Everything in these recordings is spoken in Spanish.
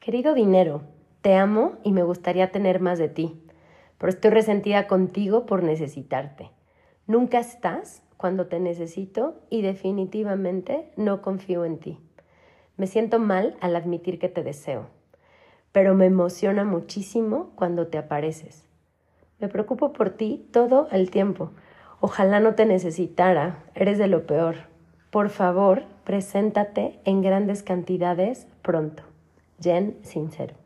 Querido dinero, te amo y me gustaría tener más de ti, pero estoy resentida contigo por necesitarte. Nunca estás cuando te necesito y definitivamente no confío en ti. Me siento mal al admitir que te deseo, pero me emociona muchísimo cuando te apareces. Me preocupo por ti todo el tiempo. Ojalá no te necesitara, eres de lo peor. Por favor, preséntate en grandes cantidades pronto. Jen Sincero.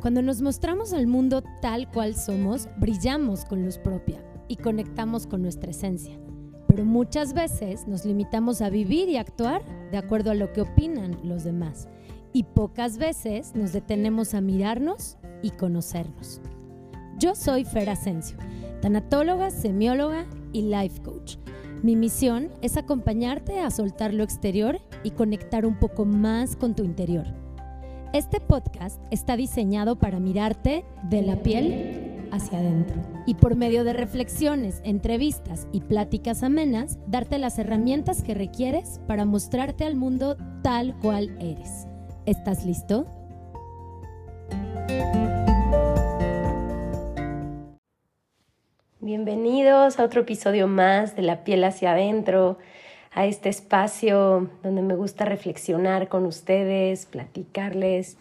Cuando nos mostramos al mundo tal cual somos, brillamos con luz propia y conectamos con nuestra esencia. Pero muchas veces nos limitamos a vivir y actuar de acuerdo a lo que opinan los demás. Y pocas veces nos detenemos a mirarnos y conocernos. Yo soy Fer Asensio, tanatóloga, semióloga y life coach. Mi misión es acompañarte a soltar lo exterior y conectar un poco más con tu interior. Este podcast está diseñado para mirarte de la piel hacia adentro y por medio de reflexiones, entrevistas y pláticas amenas, darte las herramientas que requieres para mostrarte al mundo tal cual eres. ¿Estás listo? Bienvenidos a otro episodio más de La piel hacia adentro, a este espacio donde me gusta reflexionar con ustedes, platicarles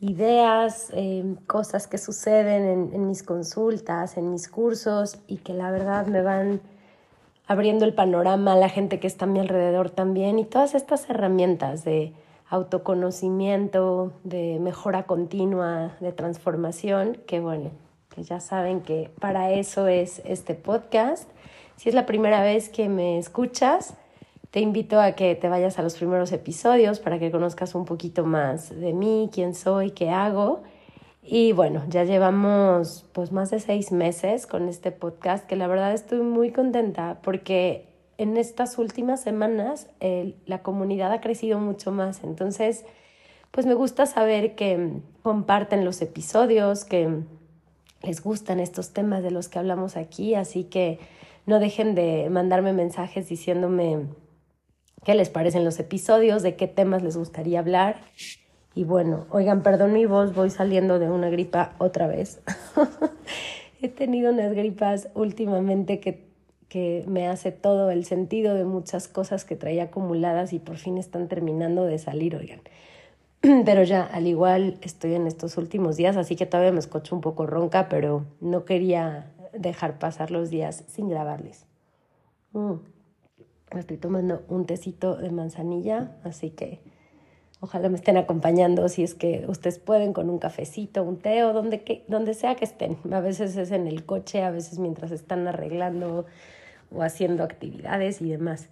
ideas, em, cosas que suceden en, mis consultas, en mis cursos y que la verdad me van abriendo el panorama a la gente que está a mi alrededor también y todas estas herramientas de autoconocimiento, de mejora continua, de transformación, que bueno, que ya saben que para eso es este podcast. Si es la primera vez que me escuchas, te invito a que te vayas a los primeros episodios para que conozcas un poquito más de mí, quién soy, qué hago. Y bueno, ya llevamos pues más de seis meses con este podcast que la verdad estoy muy contenta porque en estas últimas semanas la comunidad ha crecido mucho más. Entonces, pues me gusta saber que comparten los episodios, que les gustan estos temas de los que hablamos aquí, así que no dejen de mandarme mensajes diciéndome qué les parecen los episodios, de qué temas les gustaría hablar. Y bueno, oigan, perdón mi voz, voy saliendo de una gripa otra vez. He tenido unas gripas últimamente que, que me hace todo el sentido de muchas cosas que traía acumuladas y por fin están terminando de salir, oigan. pero ya al igual estoy en estos últimos días, así que todavía me escucho un poco ronca, pero no quería dejar pasar los días sin grabarles. Mm. Estoy tomando un tecito de manzanilla, así que ojalá me estén acompañando si es que ustedes pueden con un cafecito, un té o donde, que, donde sea que estén. A veces es en el coche, a veces mientras están arreglando o haciendo actividades y demás.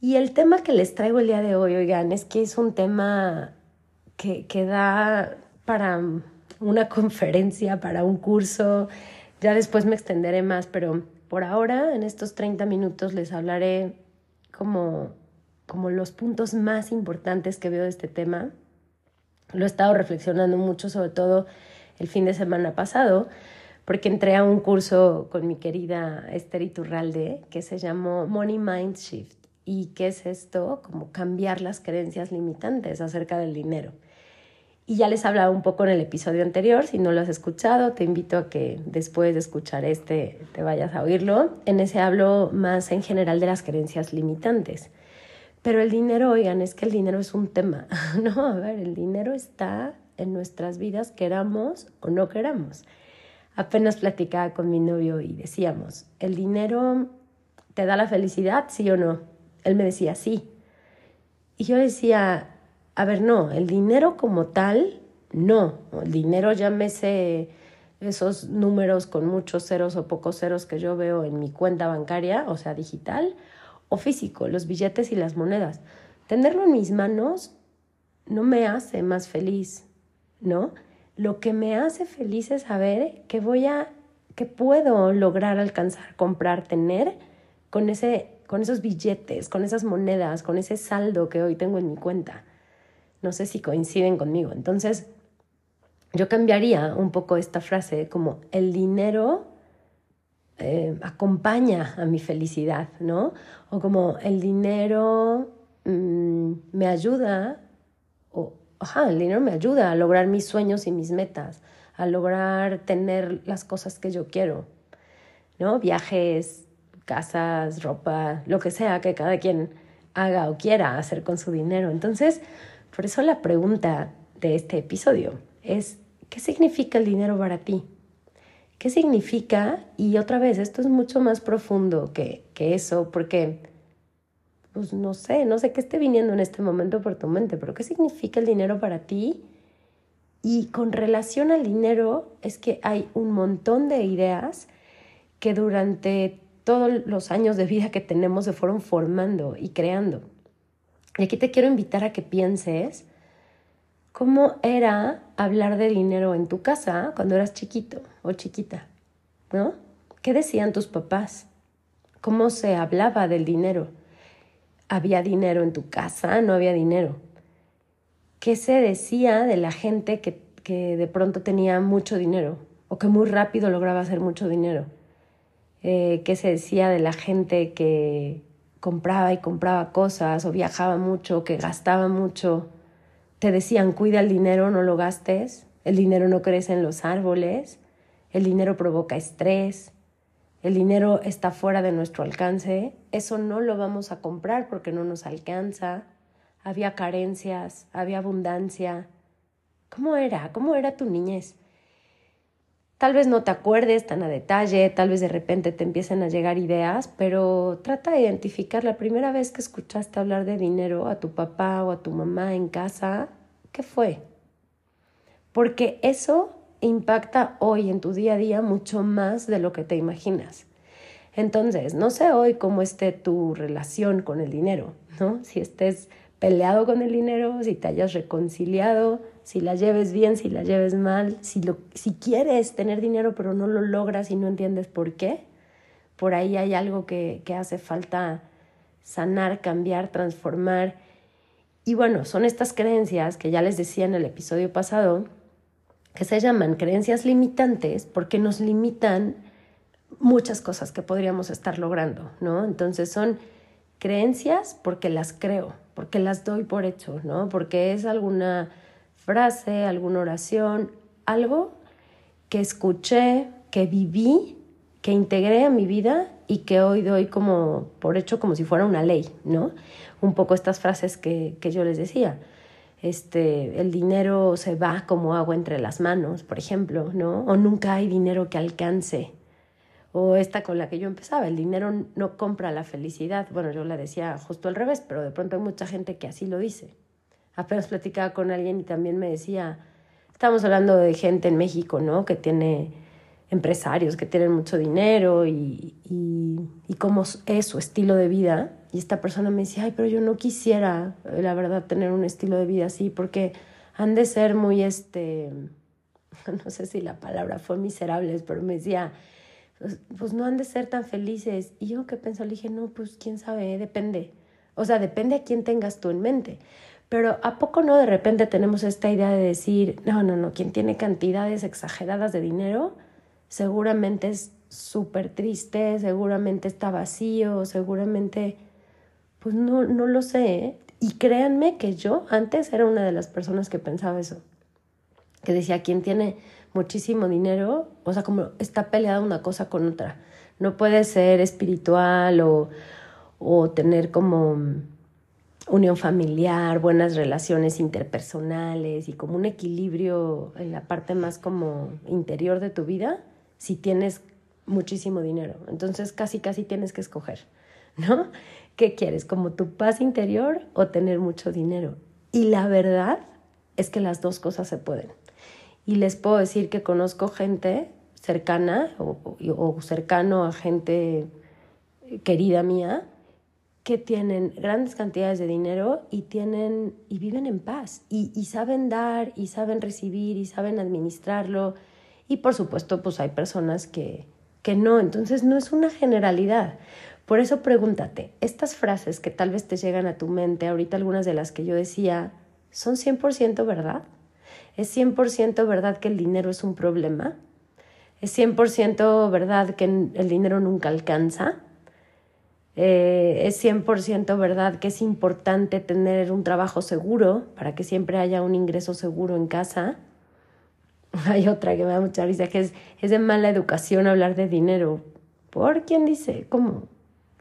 Y el tema que les traigo el día de hoy, oigan, es que es un tema que, que da para una conferencia, para un curso. Ya después me extenderé más, pero por ahora, en estos 30 minutos, les hablaré como, como los puntos más importantes que veo de este tema. Lo he estado reflexionando mucho, sobre todo el fin de semana pasado, porque entré a un curso con mi querida Esther Iturralde que se llamó Money Mind Shift. ¿Y qué es esto? Como cambiar las creencias limitantes acerca del dinero. Y ya les hablaba un poco en el episodio anterior, si no lo has escuchado, te invito a que después de escuchar este te vayas a oírlo. En ese hablo más en general de las creencias limitantes. Pero el dinero, oigan, es que el dinero es un tema, ¿no? A ver, el dinero está en nuestras vidas, queramos o no queramos. Apenas platicaba con mi novio y decíamos, ¿el dinero te da la felicidad, sí o no? Él me decía, sí. Y yo decía, a ver, no, el dinero como tal, no. El dinero llámese esos números con muchos ceros o pocos ceros que yo veo en mi cuenta bancaria, o sea, digital, o físico, los billetes y las monedas. Tenerlo en mis manos no me hace más feliz, ¿no? Lo que me hace feliz es saber que voy a, que puedo lograr alcanzar, comprar, tener con ese, con esos billetes, con esas monedas, con ese saldo que hoy tengo en mi cuenta. No sé si coinciden conmigo. Entonces, yo cambiaría un poco esta frase como el dinero eh, acompaña a mi felicidad, ¿no? O como el dinero mm, me ayuda, o, ajá, el dinero me ayuda a lograr mis sueños y mis metas, a lograr tener las cosas que yo quiero, ¿no? Viajes, casas, ropa, lo que sea que cada quien haga o quiera hacer con su dinero. Entonces, por eso la pregunta de este episodio es, ¿qué significa el dinero para ti? ¿Qué significa? Y otra vez, esto es mucho más profundo que, que eso, porque, pues no sé, no sé qué esté viniendo en este momento por tu mente, pero ¿qué significa el dinero para ti? Y con relación al dinero, es que hay un montón de ideas que durante todos los años de vida que tenemos se fueron formando y creando. Y aquí te quiero invitar a que pienses cómo era hablar de dinero en tu casa cuando eras chiquito o chiquita, ¿no? ¿Qué decían tus papás? ¿Cómo se hablaba del dinero? ¿Había dinero en tu casa? ¿No había dinero? ¿Qué se decía de la gente que, que de pronto tenía mucho dinero o que muy rápido lograba hacer mucho dinero? Eh, qué se decía de la gente que compraba y compraba cosas o viajaba mucho, que gastaba mucho. Te decían, cuida el dinero, no lo gastes, el dinero no crece en los árboles, el dinero provoca estrés, el dinero está fuera de nuestro alcance, eso no lo vamos a comprar porque no nos alcanza, había carencias, había abundancia. ¿Cómo era? ¿Cómo era tu niñez? Tal vez no te acuerdes tan a detalle, tal vez de repente te empiecen a llegar ideas, pero trata de identificar la primera vez que escuchaste hablar de dinero a tu papá o a tu mamá en casa, ¿qué fue? Porque eso impacta hoy en tu día a día mucho más de lo que te imaginas. Entonces, no sé hoy cómo esté tu relación con el dinero, ¿no? Si estés peleado con el dinero, si te hayas reconciliado, si la lleves bien, si la lleves mal, si, lo, si quieres tener dinero pero no lo logras y no entiendes por qué, por ahí hay algo que, que hace falta sanar, cambiar, transformar. Y bueno, son estas creencias que ya les decía en el episodio pasado, que se llaman creencias limitantes porque nos limitan muchas cosas que podríamos estar logrando, ¿no? Entonces son creencias porque las creo, porque las doy por hecho, ¿no? Porque es alguna frase, alguna oración, algo que escuché, que viví, que integré a mi vida y que hoy doy como por hecho como si fuera una ley, ¿no? Un poco estas frases que, que yo les decía. Este, el dinero se va como agua entre las manos, por ejemplo, ¿no? O nunca hay dinero que alcance. O esta con la que yo empezaba, el dinero no compra la felicidad. Bueno, yo la decía justo al revés, pero de pronto hay mucha gente que así lo dice apenas platicaba con alguien y también me decía, estamos hablando de gente en México, ¿no? Que tiene empresarios que tienen mucho dinero y, y, cómo es su estilo de vida. Y esta persona me decía, ay, pero yo no quisiera, la verdad, tener un estilo de vida así, porque han de ser muy, este, no sé si la palabra fue miserables, pero me decía, pues, no han de ser tan felices. Y yo qué pensé, le dije, no, pues quién sabe, depende. O sea, depende a quién tengas tú en mente. Pero ¿a poco no de repente tenemos esta idea de decir, no, no, no, quien tiene cantidades exageradas de dinero seguramente es súper triste, seguramente está vacío, seguramente, pues no, no lo sé. ¿eh? Y créanme que yo antes era una de las personas que pensaba eso, que decía, quien tiene muchísimo dinero, o sea, como está peleada una cosa con otra. No puede ser espiritual o, o tener como unión familiar, buenas relaciones interpersonales y como un equilibrio en la parte más como interior de tu vida si tienes muchísimo dinero. Entonces casi casi tienes que escoger, ¿no? ¿Qué quieres? ¿Como tu paz interior o tener mucho dinero? Y la verdad es que las dos cosas se pueden. Y les puedo decir que conozco gente cercana o, o cercano a gente querida mía que tienen grandes cantidades de dinero y tienen y viven en paz y, y, saben dar y saben recibir y saben administrarlo y por supuesto pues hay personas que, que no, entonces no es una generalidad. Por eso pregúntate, estas frases que tal vez te llegan a tu mente, ahorita algunas de las que yo decía, ¿son 100% verdad? ¿Es 100% verdad que el dinero es un problema? Es 100% verdad que el dinero nunca alcanza. Eh, es 100% verdad que es importante tener un trabajo seguro para que siempre haya un ingreso seguro en casa. Hay otra que me da mucha risa, que es, es de mala educación hablar de dinero. ¿Por quién dice? ¿Cómo?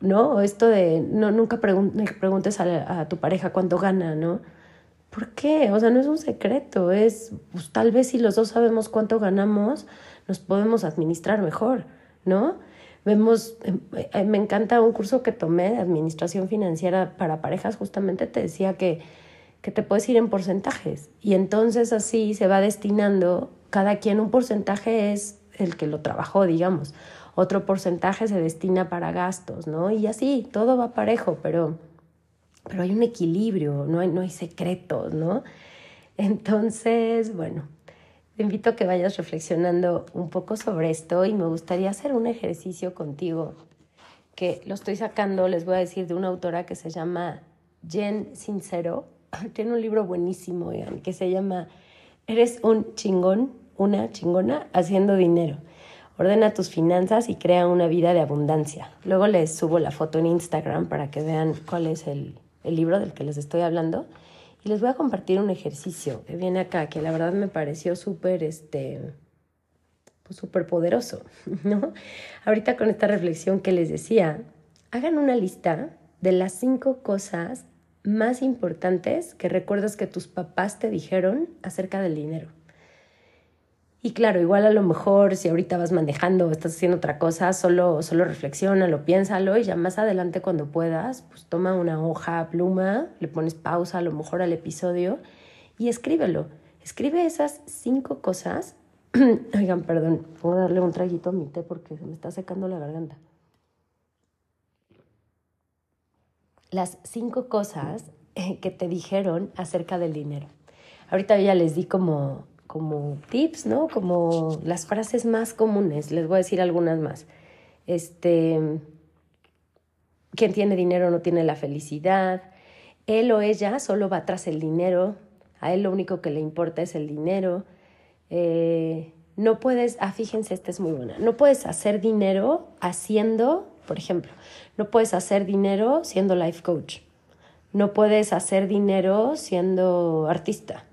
¿No? Esto de no, nunca preguntes a, a, tu pareja cuánto gana, ¿no? ¿Por qué? O sea, no es un secreto, es, pues tal vez si los dos sabemos cuánto ganamos, nos podemos administrar mejor, ¿no? Vemos, em, eh, me encanta un curso que tomé de administración financiera para parejas, justamente te decía que, que te puedes ir en porcentajes y entonces así se va destinando, cada quien un porcentaje es el que lo trabajó, digamos, otro porcentaje se destina para gastos, ¿no? Y así, todo va parejo, pero, pero hay un equilibrio, no hay, no hay secretos, ¿no? Entonces, bueno, te invito a que vayas reflexionando un poco sobre esto y me gustaría hacer un ejercicio contigo que lo estoy sacando, les voy a decir, de una autora que se llama Jen Sincero. Tiene un libro buenísimo, que se llama Eres un chingón, una chingona haciendo dinero. Ordena tus finanzas y crea una vida de abundancia. Luego les subo la foto en Instagram para que vean cuál es el, el libro del que les estoy hablando. Y les voy a compartir un ejercicio que viene acá, que la verdad me pareció súper, este, pues súper poderoso, ¿no? Ahorita con esta reflexión que les decía, hagan una lista de las cinco cosas más importantes que recuerdas que tus papás te dijeron acerca del dinero. Y claro, igual a lo mejor si ahorita vas manejando o estás haciendo otra cosa, solo, solo reflexiónalo, piénsalo y ya más adelante cuando puedas, pues toma una hoja, pluma, le pones pausa a lo mejor al episodio y escríbelo. Escribe esas cinco cosas. Oigan, perdón, puedo darle un traguito a mi té porque se me está secando la garganta. Las cinco cosas eh, que te dijeron acerca del dinero. Ahorita ya les di como como tips, ¿no? Como las frases más comunes. Les voy a decir algunas más. Este, quien tiene dinero no tiene la felicidad. Él o ella solo va tras el dinero. A él lo único que le importa es el dinero. Eh, no puedes, ah, fíjense, esta es muy buena. No puedes hacer dinero haciendo, por ejemplo, no puedes hacer dinero siendo life coach. No puedes hacer dinero siendo artista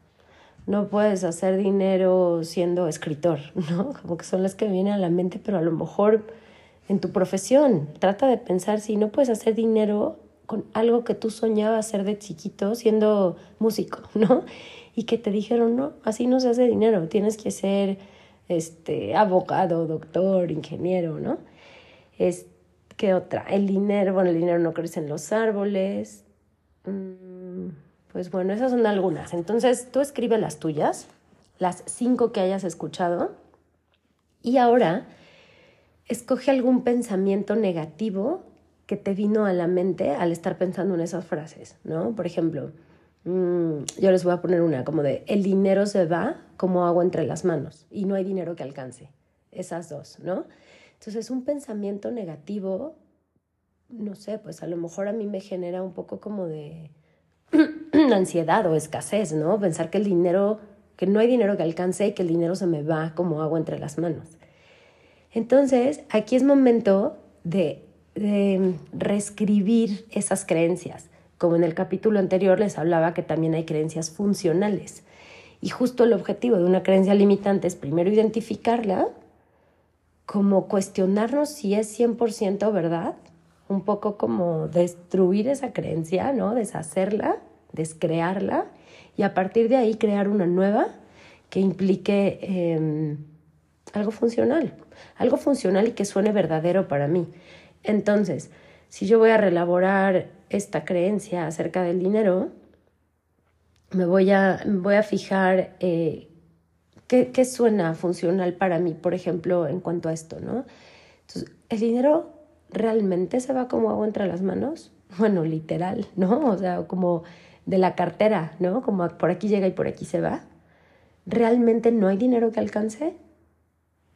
no puedes hacer dinero siendo escritor, ¿no? Como que son las que vienen a la mente, pero a lo mejor en tu profesión, trata de pensar si no puedes hacer dinero con algo que tú soñabas hacer de chiquito siendo músico, ¿no? Y que te dijeron, no, así no se hace dinero, tienes que ser este, abogado, doctor, ingeniero, ¿no? Es, ¿Qué otra? El dinero, bueno, el dinero no crece en los árboles. Mm, pues bueno, esas son algunas. Entonces tú escribe las tuyas, las cinco que hayas escuchado, y ahora escoge algún pensamiento negativo que te vino a la mente al estar pensando en esas frases, ¿no? Por ejemplo, mm, yo les voy a poner una como de, el dinero se va como agua entre las manos y no hay dinero que alcance. Esas dos, ¿no? Entonces, un pensamiento negativo, no sé, pues a lo mejor a mí me genera un poco como de, ansiedad o escasez, ¿no? Pensar que el dinero, que no hay dinero que alcance y que el dinero se me va como agua entre las manos. Entonces, aquí es momento de, de reescribir esas creencias. Como en el capítulo anterior les hablaba que también hay creencias funcionales. Y justo el objetivo de una creencia limitante es primero identificarla, como cuestionarnos si es 100% verdad un poco como destruir esa creencia, ¿no? Deshacerla, descrearla y a partir de ahí crear una nueva que implique em, algo funcional, algo funcional y que suene verdadero para mí. Entonces, si yo voy a relaborar esta creencia acerca del dinero, me voy a, voy a fijar eh, qué, qué suena funcional para mí, por ejemplo, en cuanto a esto, ¿no? Entonces, el dinero realmente se va como agua entre las manos? Bueno, literal, ¿no? O sea, como de la cartera, ¿no? Como por aquí llega y por aquí se va. ¿Realmente no hay dinero que alcance?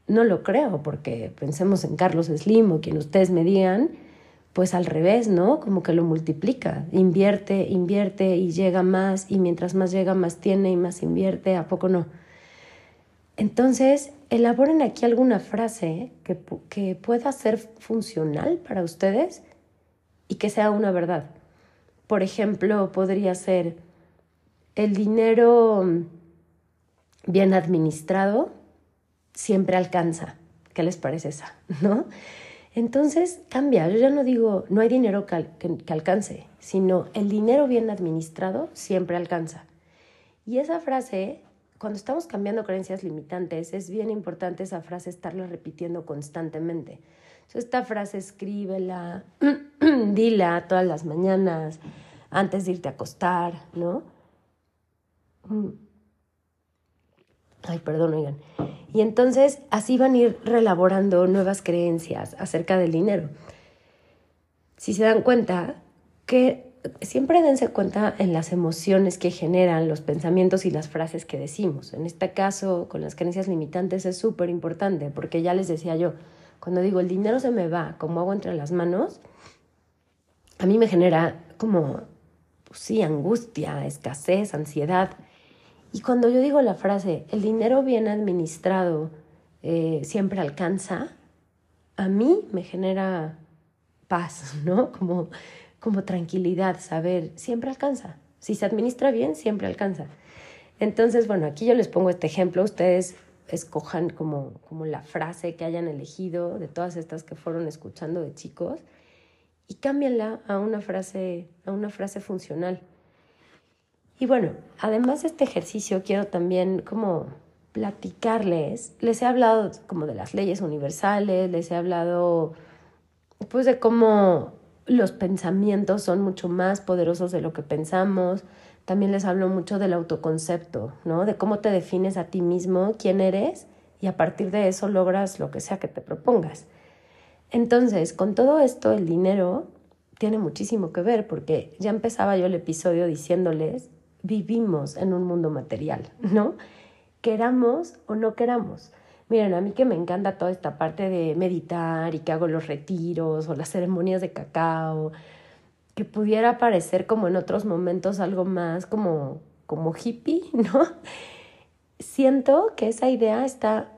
No lo creo, porque pensemos en Carlos Slim o quien ustedes me digan, pues al revés, ¿no? Como que lo multiplica, invierte, invierte y llega más y mientras más llega más tiene y más invierte, ¿a poco no? Entonces, elaboren aquí alguna frase que, que pueda ser funcional para ustedes y que sea una verdad. Por ejemplo, podría ser el dinero bien administrado siempre alcanza. ¿Qué les parece esa? ¿No? Entonces cambia. Yo ya no digo no hay dinero que, que, alcance, sino el dinero bien administrado siempre alcanza. Y esa frase, cuando estamos cambiando creencias limitantes, es bien importante esa frase estarla repitiendo constantemente. Entonces, esta frase escríbela, dila todas las mañanas, antes de irte a acostar, ¿no? Mm. Ay, perdón, oigan. Y entonces así van a ir relaborando nuevas creencias acerca del dinero. Si se dan cuenta que siempre dense cuenta en las emociones que generan los pensamientos y las frases que decimos. En este caso, con las creencias limitantes es súper importante porque ya les decía yo, cuando digo el dinero se me va como agua entre las manos, a mí me genera como, pues sí, angustia, escasez, ansiedad. Y cuando yo digo la frase, el dinero bien administrado eh, siempre alcanza, a mí me genera paz, ¿no? Como, como tranquilidad, saber, siempre alcanza. Si se administra bien, siempre alcanza. Entonces, bueno, aquí yo les pongo este ejemplo, ustedes escojan como, como la frase que hayan elegido de todas estas que fueron escuchando de chicos y cámbienla a una frase, a una frase funcional. Y bueno, además de este ejercicio, quiero también como platicarles, les he hablado como de las leyes universales, les he hablado pues de cómo los pensamientos son mucho más poderosos de lo que pensamos. También les hablo mucho del autoconcepto, ¿no? De cómo te defines a ti mismo, quién eres, y a partir de eso logras lo que sea que te propongas. Entonces, con todo esto, el dinero tiene muchísimo que ver, porque ya empezaba yo el episodio diciéndoles vivimos en un mundo material, ¿no? Queramos o no queramos. Miren, a mí que me encanta toda esta parte de meditar y que hago los retiros o las ceremonias de cacao, que pudiera parecer como en otros momentos algo más como, como hippie, ¿no? Siento que esa idea está,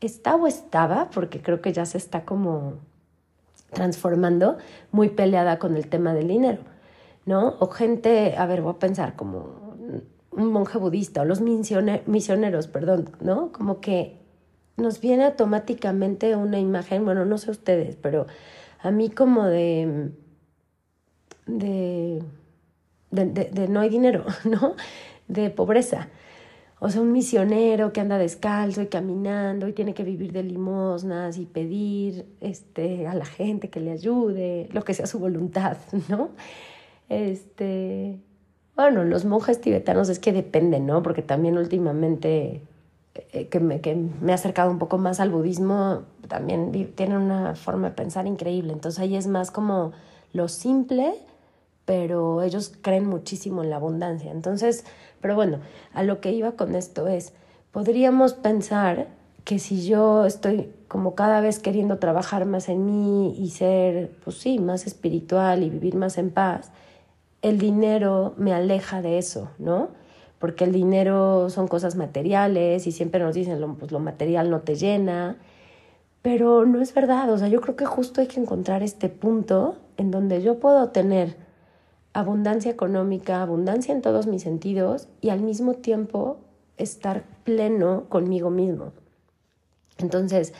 está o estaba, porque creo que ya se está como transformando, muy peleada con el tema del dinero, ¿no? O gente, a ver, voy a pensar como un monje budista o los misioneros, perdón, ¿no? Como que nos viene automáticamente una imagen, bueno, no sé ustedes, pero a mí como de, de, de, no hay dinero, ¿no? De pobreza. O sea, un misionero que anda descalzo y caminando y tiene que vivir de limosnas y pedir este, a la gente que le ayude, lo que sea su voluntad, ¿no? Este, bueno, los monjes tibetanos es que dependen, ¿no? Porque también últimamente que, me, que me he acercado un poco más al budismo, también tienen una forma de pensar increíble. Entonces ahí es más como lo simple, pero ellos creen muchísimo en la abundancia. Entonces, pero bueno, a lo que iba con esto es, podríamos pensar que si yo estoy como cada vez queriendo trabajar más en mí y ser, pues sí, más espiritual y vivir más en paz, el dinero me aleja de eso, ¿no? Porque el dinero son cosas materiales y siempre nos dicen, lo, pues lo material no te llena, pero no es verdad, o sea, yo creo que justo hay que encontrar este punto en donde yo puedo tener abundancia económica, abundancia en todos mis sentidos y al mismo tiempo estar pleno conmigo mismo. Entonces,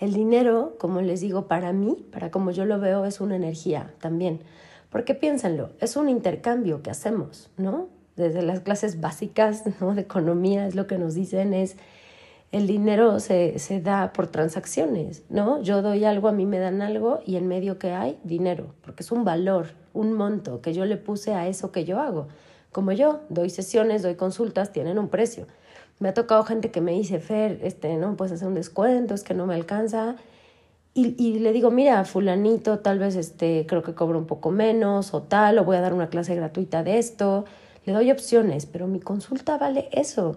el dinero, como les digo, para mí, para como yo lo veo, es una energía también. Porque piénsenlo, es un intercambio que hacemos, ¿no? Desde las clases básicas ¿no? de economía es lo que nos dicen es el dinero se, se da por transacciones, ¿no? Yo doy algo, a mí me dan algo y en medio que hay dinero, porque es un valor, un monto que yo le puse a eso que yo hago. Como yo, doy sesiones, doy consultas, tienen un precio. Me ha tocado gente que me dice, Fer, este, no puedes hacer un descuento, es que no me alcanza. Y, y, le digo, mira, fulanito, tal vez este, creo que cobro un poco menos o tal, o voy a dar una clase gratuita de esto. Le doy opciones, pero mi consulta vale eso.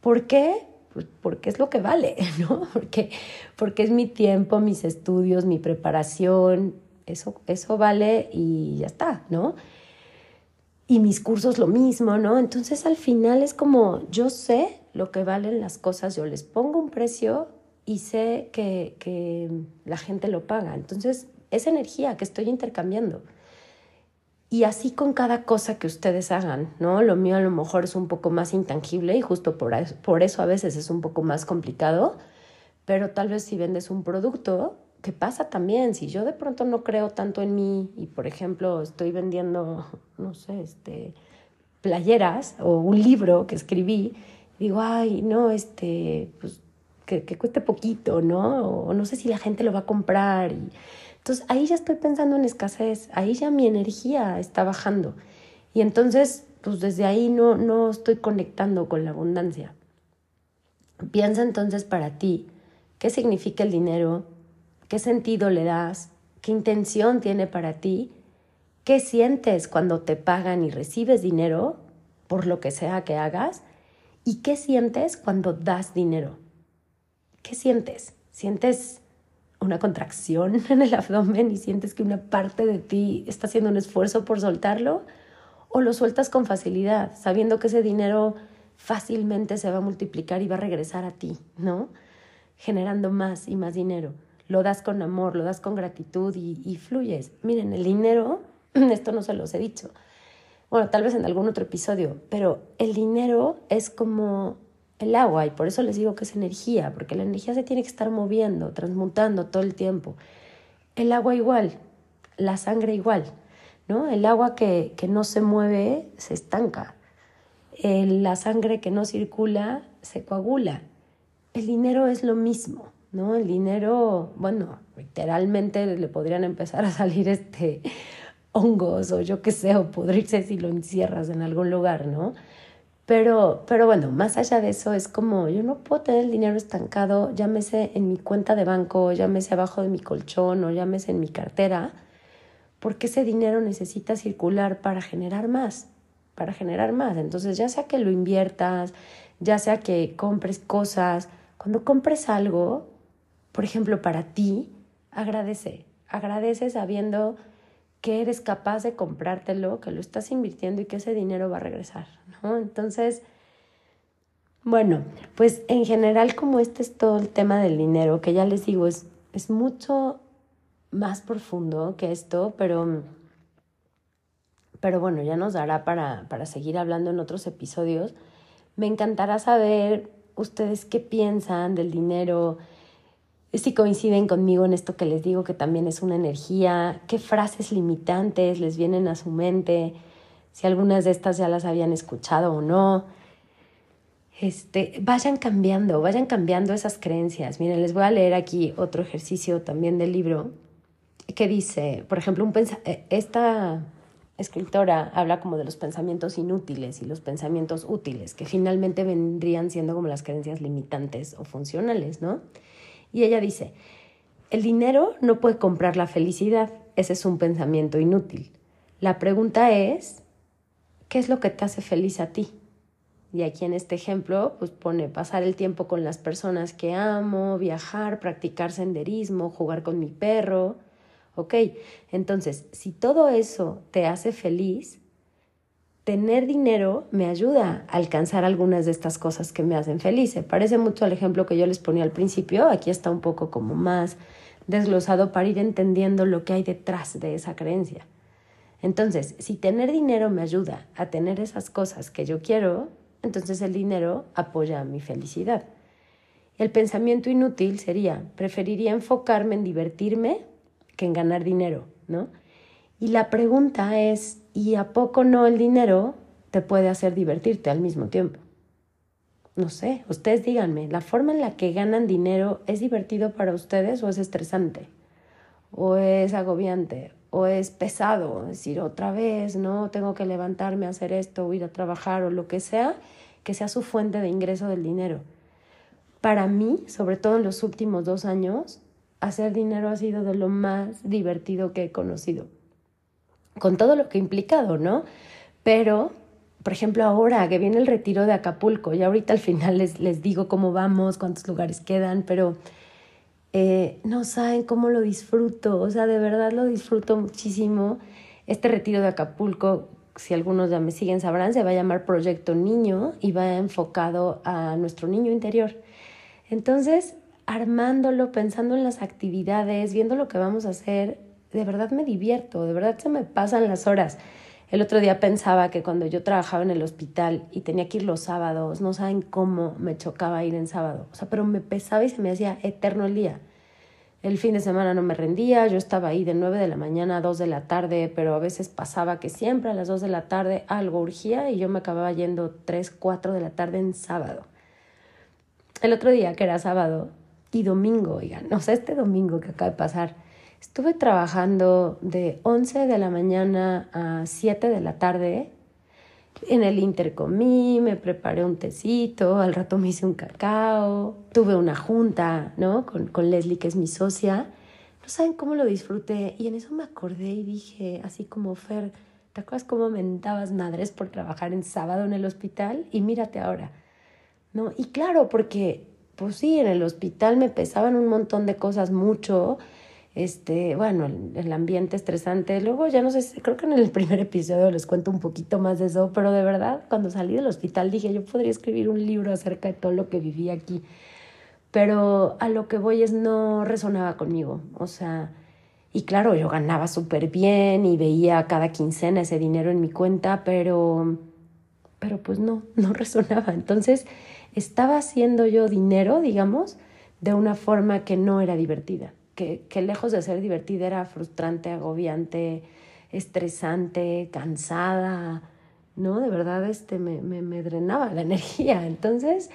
¿Por qué? Pues porque es lo que vale, ¿no? Porque, porque es mi tiempo, mis estudios, mi preparación, eso, eso vale y ya está, ¿no? Y mis cursos lo mismo, ¿no? Entonces al final es como, yo sé lo que valen las cosas, yo les pongo un precio y sé que, que la gente lo paga. Entonces, es energía que estoy intercambiando. Y así con cada cosa que ustedes hagan, ¿no? Lo mío a lo mejor es un poco más intangible y justo por eso, por eso a veces es un poco más complicado, pero tal vez si vendes un producto, ¿qué pasa también, si yo de pronto no creo tanto en mí y por ejemplo estoy vendiendo, no sé, este, playeras o un libro que escribí, digo, ay, no, este, pues que, que cueste poquito, ¿no? O no sé si la gente lo va a comprar y entonces ahí ya estoy pensando en escasez, ahí ya mi energía está bajando. Y entonces, pues desde ahí no, no estoy conectando con la abundancia. Piensa entonces para ti, ¿qué significa el dinero? ¿Qué sentido le das? ¿Qué intención tiene para ti? ¿Qué sientes cuando te pagan y recibes dinero por lo que sea que hagas? ¿Y qué sientes cuando das dinero? ¿Qué sientes? ¿Sientes una contracción en el abdomen y sientes que una parte de ti está haciendo un esfuerzo por soltarlo, o lo sueltas con facilidad, sabiendo que ese dinero fácilmente se va a multiplicar y va a regresar a ti, ¿no? Generando más y más dinero. Lo das con amor, lo das con gratitud y, y fluyes. Miren, el dinero, esto no se los he dicho, bueno, tal vez en algún otro episodio, pero el dinero es como el agua y por eso les digo que es energía, porque la energía se tiene que estar moviendo, transmutando todo el tiempo. El agua igual, la sangre igual, ¿no? El agua que, que no se mueve se estanca, la sangre que no circula se coagula. El dinero es lo mismo, ¿no? El dinero, bueno, literalmente le podrían empezar a salir este hongos o yo qué sé, o podrirse si lo encierras en algún lugar, ¿no? Pero, pero bueno, más allá de eso es como yo no puedo tener el dinero estancado, llámese en mi cuenta de banco, llámese abajo de mi colchón o llámese en mi cartera, porque ese dinero necesita circular para generar más, para generar más. Entonces, ya sea que lo inviertas, ya sea que compres cosas, cuando compres algo, por ejemplo, para ti, agradece, agradece sabiendo que eres capaz de comprártelo, que lo estás invirtiendo y que ese dinero va a regresar, ¿no? Entonces, bueno, pues en general como este es todo el tema del dinero, que ya les digo, es, es mucho más profundo que esto, pero, pero bueno, ya nos dará para, para seguir hablando en otros episodios. Me encantará saber ustedes qué piensan del dinero, si coinciden conmigo en esto que les digo que también es una energía, qué frases limitantes les vienen a su mente, si algunas de estas ya las habían escuchado o no. Este, vayan cambiando, vayan cambiando esas creencias. Miren, les voy a leer aquí otro ejercicio también del libro que dice, por ejemplo, un eh, esta escritora habla como de los pensamientos inútiles y los pensamientos útiles, que finalmente vendrían siendo como las creencias limitantes o funcionales, ¿no? Y ella dice, el dinero no puede comprar la felicidad, ese es un pensamiento inútil. La pregunta es, ¿qué es lo que te hace feliz a ti? Y aquí en este ejemplo, pues pone pasar el tiempo con las personas que amo, viajar, practicar senderismo, jugar con mi perro. Ok, entonces, si todo eso te hace feliz, tener dinero me ayuda a alcanzar algunas de estas cosas que me hacen feliz. Parece mucho al ejemplo que yo les ponía al principio, aquí está un poco como más desglosado para ir entendiendo lo que hay detrás de esa creencia. Entonces, si tener dinero me ayuda a tener esas cosas que yo quiero, entonces el dinero apoya mi felicidad. El pensamiento inútil sería, preferiría enfocarme en divertirme que en ganar dinero, ¿no? Y la pregunta es, ¿y a poco no el dinero te puede hacer divertirte al mismo tiempo? No sé, ustedes díganme, ¿la forma en la que ganan dinero es divertido para ustedes o es estresante? ¿O es agobiante? ¿O es pesado? Es decir, otra vez, ¿no? Tengo que levantarme a hacer esto o ir a trabajar o lo que sea, que sea su fuente de ingreso del dinero. Para mí, sobre todo en los últimos dos años, hacer dinero ha sido de lo más divertido que he conocido con todo lo que ha implicado, ¿no? Pero, por ejemplo, ahora que viene el retiro de Acapulco, y ahorita al final les, les digo cómo vamos, cuántos lugares quedan, pero eh, no saben cómo lo disfruto, o sea, de verdad lo disfruto muchísimo. Este retiro de Acapulco, si algunos ya me siguen sabrán, se va a llamar Proyecto Niño y va enfocado a nuestro niño interior. Entonces, armándolo, pensando en las actividades, viendo lo que vamos a hacer, de verdad me divierto, de verdad se me pasan las horas. El otro día pensaba que cuando yo trabajaba en el hospital y tenía que ir los sábados, no saben cómo me chocaba ir en sábado. O sea, pero me pesaba y se me hacía eterno el día. El fin de semana no me rendía, yo estaba ahí de 9 de la mañana a 2 de la tarde, pero a veces pasaba que siempre a las 2 de la tarde algo urgía y yo me acababa yendo 3, 4 de la tarde en sábado. El otro día, que era sábado y domingo, oigan, o sea, este domingo que acaba de pasar, estuve trabajando de 11 de la mañana a 7 de la tarde en el intercomí, me preparé un tecito, al rato me hice un cacao, tuve una junta, ¿no? Con, con Leslie, que es mi socia. No saben cómo lo disfruté. Y en eso me acordé y dije, así como Fer, ¿te acuerdas cómo mentabas madres por trabajar en sábado en el hospital? Y mírate ahora, ¿no? Y claro, porque, pues sí, en el hospital me pesaban un montón de cosas mucho este, bueno, el, ambiente estresante. Luego ya no sé, creo que en el primer episodio les cuento un poquito más de eso, pero de verdad, cuando salí del hospital dije, yo podría escribir un libro acerca de todo lo que viví aquí. Pero a lo que voy es no resonaba conmigo, o sea, y claro, yo ganaba súper bien y veía cada quincena ese dinero en mi cuenta, pero, pero pues no, no resonaba. Entonces, estaba haciendo yo dinero, digamos, de una forma que no era divertida que, lejos de ser divertida era frustrante, agobiante, estresante, cansada, ¿no? De verdad este, me, me, me drenaba la energía. Entonces,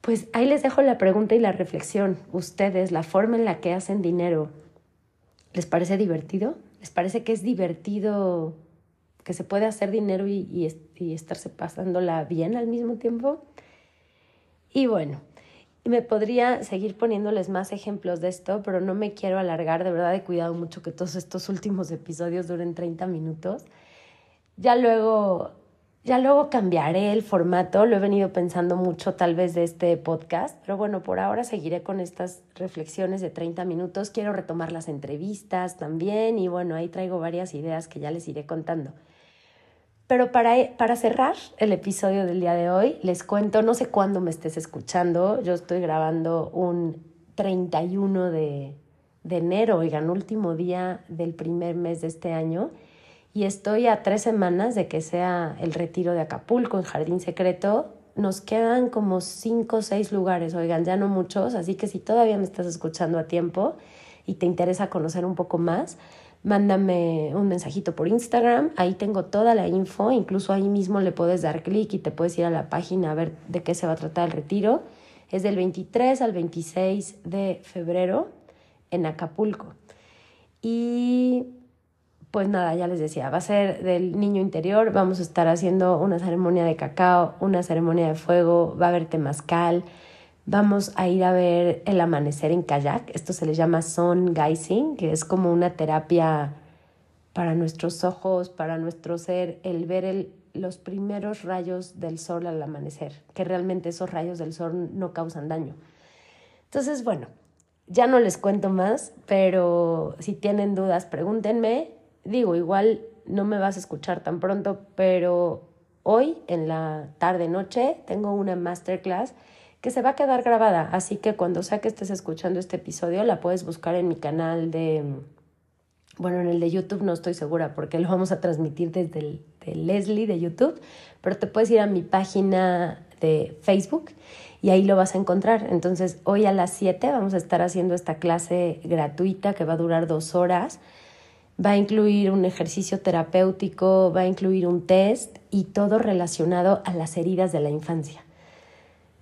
pues ahí les dejo la pregunta y la reflexión. Ustedes, la forma en la que hacen dinero, ¿les parece divertido? ¿Les parece que es divertido que se puede hacer dinero y, y, y estarse pasándola bien al mismo tiempo? Y bueno, y me podría seguir poniéndoles más ejemplos de esto, pero no me quiero alargar. De verdad he cuidado mucho que todos estos últimos episodios duren 30 minutos. Ya luego, ya luego cambiaré el formato. Lo he venido pensando mucho tal vez de este podcast, pero bueno, por ahora seguiré con estas reflexiones de 30 minutos. Quiero retomar las entrevistas también y bueno, ahí traigo varias ideas que ya les iré contando. Pero para, para cerrar el episodio del día de hoy, les cuento, no sé cuándo me estés escuchando, yo estoy grabando un 31 de, de enero, oigan, último día del primer mes de este año, y estoy a tres semanas de que sea el retiro de Acapulco en Jardín Secreto. Nos quedan como cinco o seis lugares, oigan, ya no muchos, así que si todavía me estás escuchando a tiempo y te interesa conocer un poco más, mándame un mensajito por Instagram, ahí tengo toda la info, incluso ahí mismo le puedes dar clic y te puedes ir a la página a ver de qué se va a tratar el retiro. Es del 23 al 26 de febrero en Acapulco. Y pues nada, ya les decía, va a ser del niño interior, vamos a estar haciendo una ceremonia de cacao, una ceremonia de fuego, va a haber temazcal, Vamos a ir a ver el amanecer en kayak. Esto se le llama sun gazing, que es como una terapia para nuestros ojos, para nuestro ser, el ver el, los primeros rayos del sol al amanecer, que realmente esos rayos del sol no causan daño. Entonces, bueno, ya no les cuento más, pero si tienen dudas, pregúntenme. Digo, igual no me vas a escuchar tan pronto, pero hoy en la tarde-noche tengo una masterclass que se va a quedar grabada, así que cuando sea que estés escuchando este episodio la puedes buscar en mi canal de, bueno, en el de YouTube no estoy segura porque lo vamos a transmitir desde el de Leslie de YouTube, pero te puedes ir a mi página de Facebook y ahí lo vas a encontrar. Entonces, hoy a las 7 vamos a estar haciendo esta clase gratuita que va a durar dos horas. Va a incluir un ejercicio terapéutico, va a incluir un test y todo relacionado a las heridas de la infancia.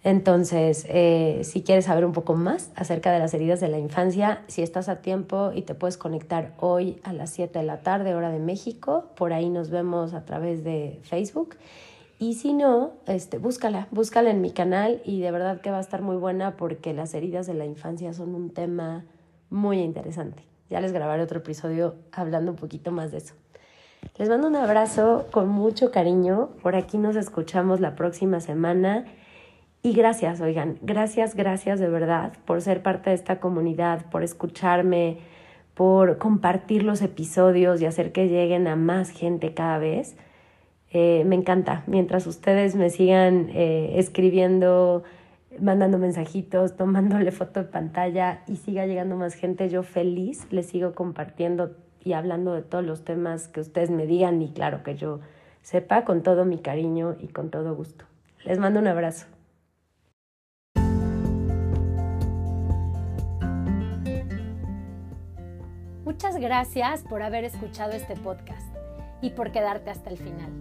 Entonces, eh, si quieres saber un poco más acerca de las heridas de la infancia, si estás a tiempo y te puedes conectar hoy a las 7 de la tarde, hora de México, por ahí nos vemos a través de Facebook. Y si no, este, búscala, búscala en mi canal y de verdad que va a estar muy buena porque las heridas de la infancia son un tema muy interesante. Ya les grabaré otro episodio hablando un poquito más de eso. Les mando un abrazo con mucho cariño. Por aquí nos escuchamos la próxima semana. Y gracias, oigan, gracias, gracias de verdad por ser parte de esta comunidad, por escucharme, por compartir los episodios y hacer que lleguen a más gente cada vez. Eh, me encanta. Mientras ustedes me sigan eh, escribiendo mandando mensajitos, tomándole foto de pantalla y siga llegando más gente. Yo feliz les sigo compartiendo y hablando de todos los temas que ustedes me digan y claro que yo sepa con todo mi cariño y con todo gusto. Les mando un abrazo. Muchas gracias por haber escuchado este podcast y por quedarte hasta el final.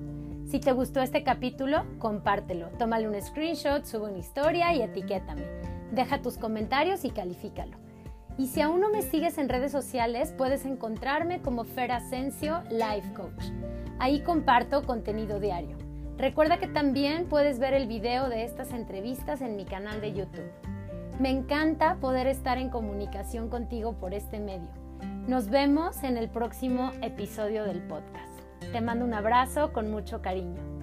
Si te gustó este capítulo, compártelo, tómale un screenshot, sube una historia y etiquétame. Deja tus comentarios y califícalo. Y si aún no me sigues en redes sociales, puedes encontrarme como Fer Asensio Life Coach. Ahí comparto contenido diario. Recuerda que también puedes ver el video de estas entrevistas en mi canal de YouTube. Me encanta poder estar en comunicación contigo por este medio. Nos vemos en el próximo episodio del podcast. Te mando un abrazo con mucho cariño.